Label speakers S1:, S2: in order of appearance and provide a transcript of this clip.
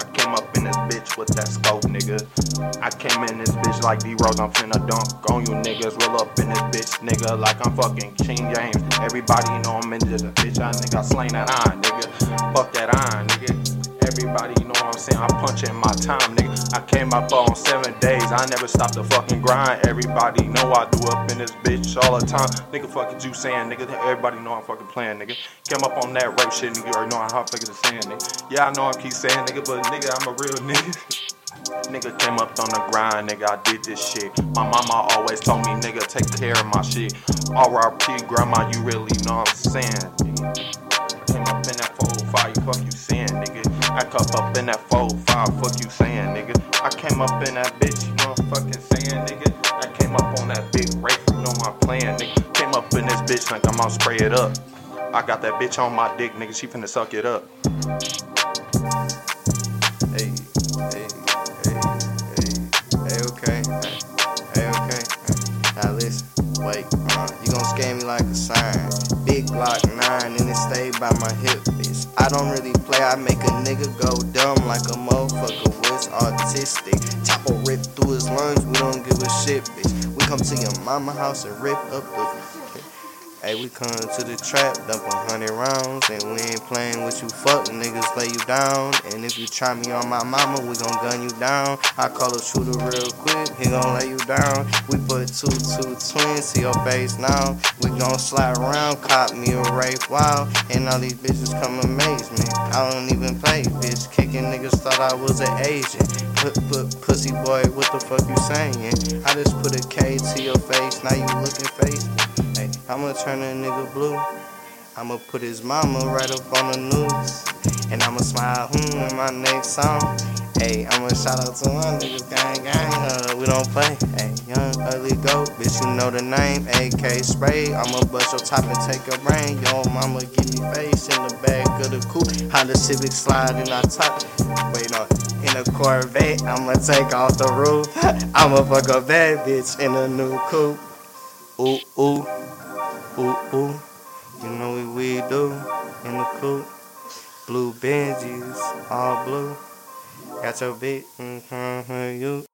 S1: I came up in this bitch with that scope, nigga. I came in this bitch like D-Rose, I'm finna dunk on you niggas. Roll up in this bitch, nigga, like I'm fucking King James. Everybody know I'm in this bitch, I think I slain that iron, nigga. Fuck that iron, nigga. Everybody know what I'm saying, I'm punching my time, nigga. I came up on seven days, I never stopped the fucking grind. Everybody know I do up in this bitch all the time. Nigga, fuck it, you saying, nigga. Everybody know I'm fucking playing, nigga. Came up on that rape shit, nigga. You already know how fucking it's saying, nigga. Yeah, I know I keep saying, nigga, but nigga, I'm a real nigga. Nigga came up on the grind, nigga, I did this shit. My mama always told me, nigga, take care of my shit. RRP, grandma, you really know what I'm saying, nigga. I cup up in that 4-5, fuck you saying, nigga. I came up in that bitch, you know I'm fucking saying, nigga. I came up on that big race, you know I'm playing, nigga. Came up in this bitch like I'm gonna spray it up. I got that bitch on my dick, nigga, she finna suck it up.
S2: Wait, uh, you gon' scare me like a sign. Big Glock 9 and it stay by my hip, bitch. I don't really play, I make a nigga go dumb like a motherfucker was autistic. Chopper rip through his lungs, we don't give a shit, bitch. We come to your mama house and rip up the Hey, we come to the trap, dump a hundred rounds, and we ain't playing with you fuck niggas, lay you down. And if you try me on my mama, we gon' gun you down. I call a shooter real quick, he gon' lay you down. We put two two twins to your face now. We gon' slide around, cop me a rape wild, and all these bitches come amaze me. I don't even play, bitch. Kicking niggas thought I was an Asian. Put put pussy boy, what the fuck you saying? I just put a K to your face, now you looking face. I'ma turn a nigga blue. I'ma put his mama right up on the news. And I'ma smile, hmm, in my next song. Hey, I'ma shout out to my niggas, gang, gang. Uh, we don't play. Hey, young, ugly goat, bitch, you know the name. AK spray. I'ma bust your top and take your brain. Yo, mama, give me face in the back of the coupe. Honda Civic slide in our top. Wait, no, in a Corvette. I'ma take off the roof. I'ma fuck a bad bitch in a new coupe. Ooh, ooh, ooh, ooh. You know what we do in the coupe. Blue Benjis, all blue. Got your bitch, mm-hmm, you.